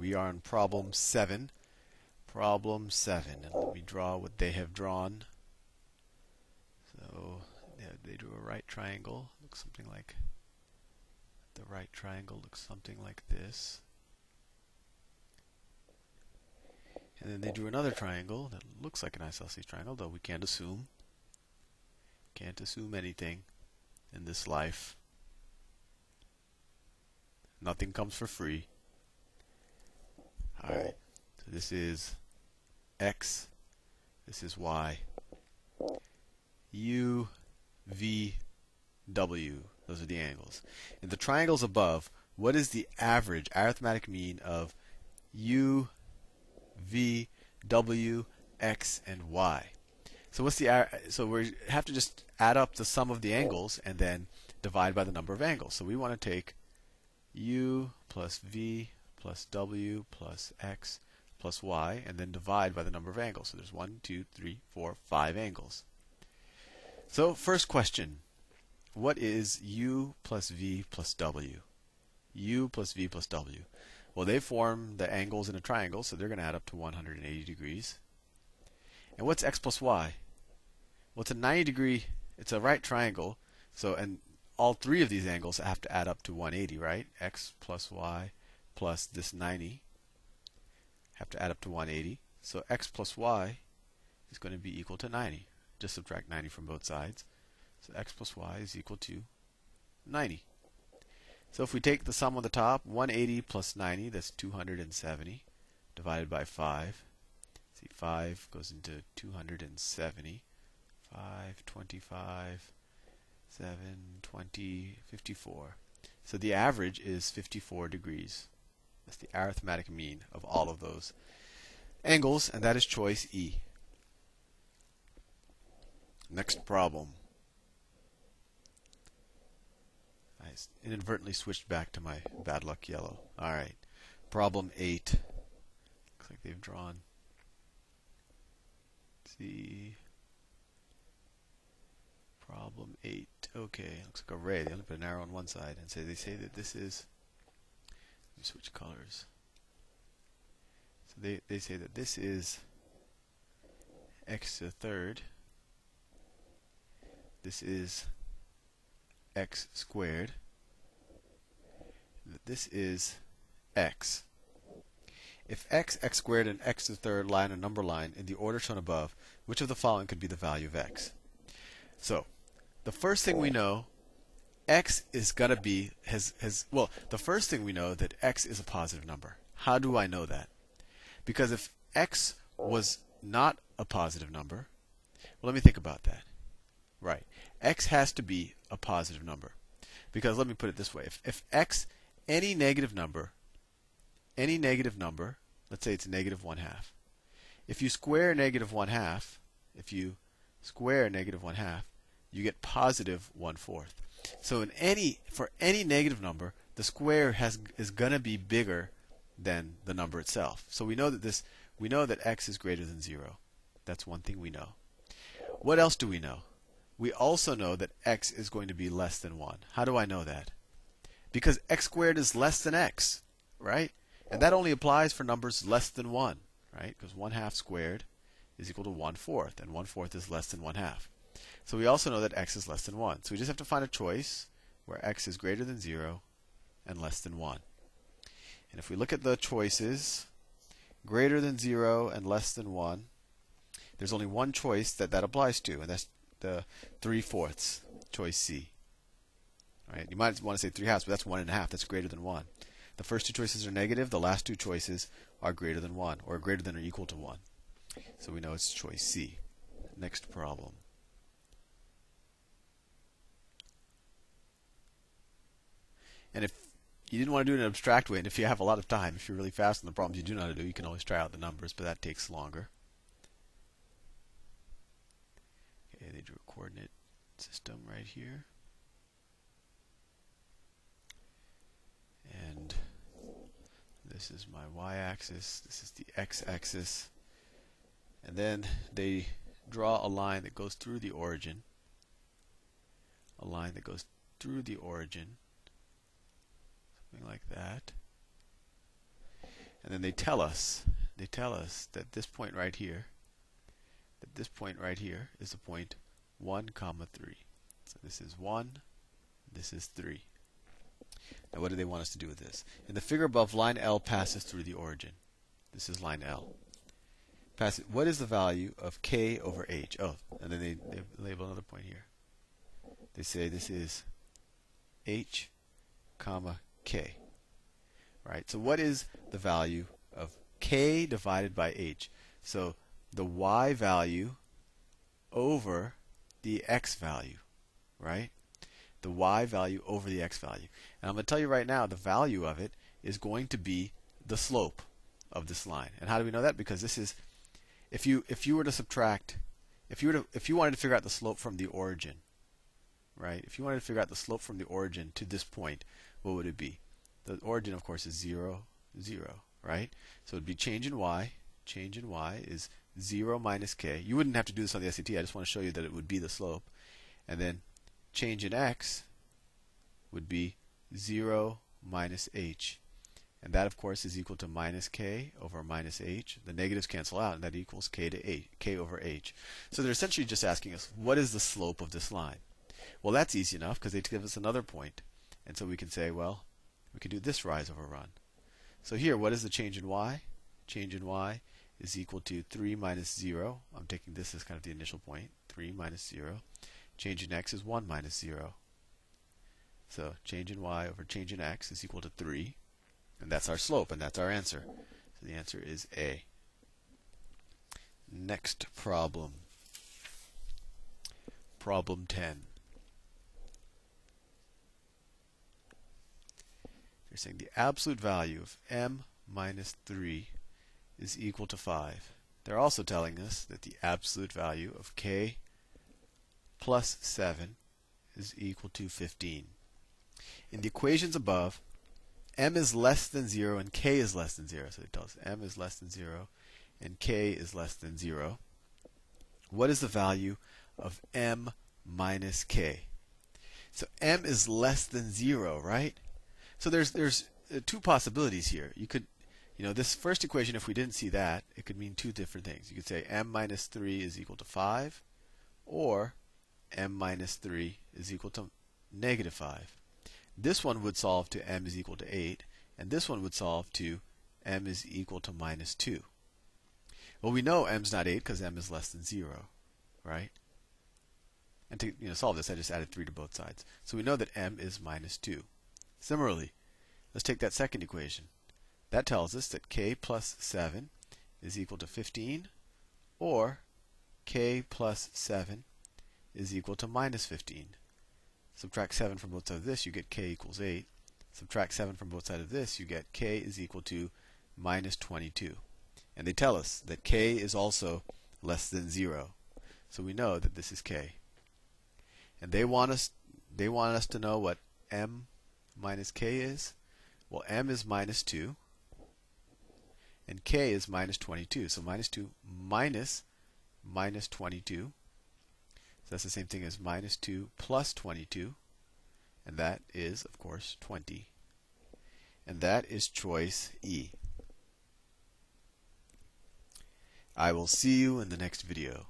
We are on problem 7. Problem 7. And let me draw what they have drawn. So yeah, they drew a right triangle. Looks something like the right triangle looks something like this. And then they drew another triangle that looks like an isosceles triangle, though we can't assume. Can't assume anything in this life. Nothing comes for free. Alright, so this is x, this is y. U, V, W. Those are the angles. In the triangles above, what is the average arithmetic mean of U, V, W, X, and Y? So what's the so we have to just add up the sum of the angles and then divide by the number of angles. So we want to take U plus V plus W plus X plus Y and then divide by the number of angles. So there's one, two, three, four, five angles. So first question, what is U plus V plus W? U plus V plus W. Well, they form the angles in a triangle, so they're going to add up to 180 degrees. And what's x plus y? Well, it's a 90 degree, it's a right triangle, so and all three of these angles have to add up to 180, right? x plus y plus this 90 have to add up to 180. So x plus y is going to be equal to 90. Just subtract 90 from both sides. So x plus y is equal to 90. So if we take the sum on the top, 180 plus 90, that's 270, divided by 5. See, 5 goes into 270. 5, 25, 7, 20, 54. So the average is 54 degrees. That's the arithmetic mean of all of those angles, and that is choice E. Next problem. I inadvertently switched back to my bad luck yellow. All right. Problem 8. Looks like they've drawn. Let's see. Problem 8. Okay, looks like a ray. They only put an arrow on one side and say they say that this is me switch colors. So they, they say that this is x to the third. This is x squared. This is x. If x, x squared, and x to the third lie on a number line in the order shown above, which of the following could be the value of x? So, the first thing we know, x is going to be, has, has, well, the first thing we know that x is a positive number. How do I know that? Because if x was not a positive number, well, let me think about that. Right. x has to be a positive number. Because let me put it this way. If, if x, any negative number, any negative number, let's say it's negative 1 half. If you square negative 1 half, if you square negative 1 half, you get positive 1 fourth. So in any for any negative number, the square has is going to be bigger than the number itself. So we know that this we know that x is greater than 0. That's one thing we know. What else do we know? We also know that x is going to be less than 1. How do I know that? Because x squared is less than x, right? And that only applies for numbers less than 1, right? Because 1 half squared is equal to 1 fourth, and 1 fourth is less than 1 half. So we also know that x is less than 1. So we just have to find a choice where x is greater than 0 and less than 1. And if we look at the choices, greater than 0 and less than 1, there's only one choice that that applies to, and that's the 3 fourths, choice C. Right, you might want to say 3 halves, but that's 1 and a half. That's greater than 1. The first two choices are negative. The last two choices are greater than 1, or greater than or equal to 1. So we know it's choice C. Next problem. And if you didn't want to do it in an abstract way, and if you have a lot of time, if you're really fast on the problems you do know how to do, you can always try out the numbers, but that takes longer. Okay, they drew a coordinate system right here. And this is my y-axis, this is the x-axis. And then they draw a line that goes through the origin. A line that goes through the origin. Something like that. and then they tell us they tell us that this point right here that this point right here is the point 1 comma 3 so this is 1 this is 3 now what do they want us to do with this? In the figure above line L passes through the origin. This is line L. Pass it, what is the value of k over h? Oh and then they, they label another point here. They say this is h comma k right? So what is the value of k divided by h? So the y value over the x value, right? The y value over the x value. And I'm going to tell you right now, the value of it is going to be the slope of this line. And how do we know that? Because this is, if you if you were to subtract, if you were to if you wanted to figure out the slope from the origin, right? If you wanted to figure out the slope from the origin to this point, what would it be? the origin, of course, is 0, 0, right? So it would be change in y. Change in y is 0 minus k. You wouldn't have to do this on the SAT. I just want to show you that it would be the slope. And then change in x would be 0 minus h. And that, of course, is equal to minus k over minus h. The negatives cancel out, and that equals k to h, k over h. So they're essentially just asking us, what is the slope of this line? Well, that's easy enough because they give us another point. And so we can say, well, we can do this rise over run. So here, what is the change in y? Change in y is equal to 3 minus 0. I'm taking this as kind of the initial point. 3 minus 0. Change in x is 1 minus 0. So change in y over change in x is equal to 3. And that's our slope, and that's our answer. So the answer is A. Next problem. Problem 10. Saying the absolute value of m minus 3 is equal to 5. They're also telling us that the absolute value of k plus 7 is equal to 15. In the equations above, m is less than 0 and k is less than 0. So it tells us m is less than 0 and k is less than 0. What is the value of m minus k? So m is less than 0, right? So there's there's uh, two possibilities here. You could, you know, this first equation, if we didn't see that, it could mean two different things. You could say m minus 3 is equal to 5, or m minus 3 is equal to negative 5. This one would solve to m is equal to 8, and this one would solve to m is equal to minus 2. Well, we know m's not 8 because m is less than 0, right? And to you know, solve this, I just added 3 to both sides. So we know that m is minus 2. Similarly, let's take that second equation. That tells us that k plus 7 is equal to 15, or k plus 7 is equal to minus 15. Subtract 7 from both sides of this, you get k equals 8. Subtract 7 from both sides of this, you get k is equal to minus 22. And they tell us that k is also less than 0. So we know that this is k. And they want us they want us to know what m minus k is? Well, m is minus 2, and k is minus 22. So minus 2 minus minus 22. So that's the same thing as minus 2 plus 22, and that is, of course, 20. And that is choice E. I will see you in the next video.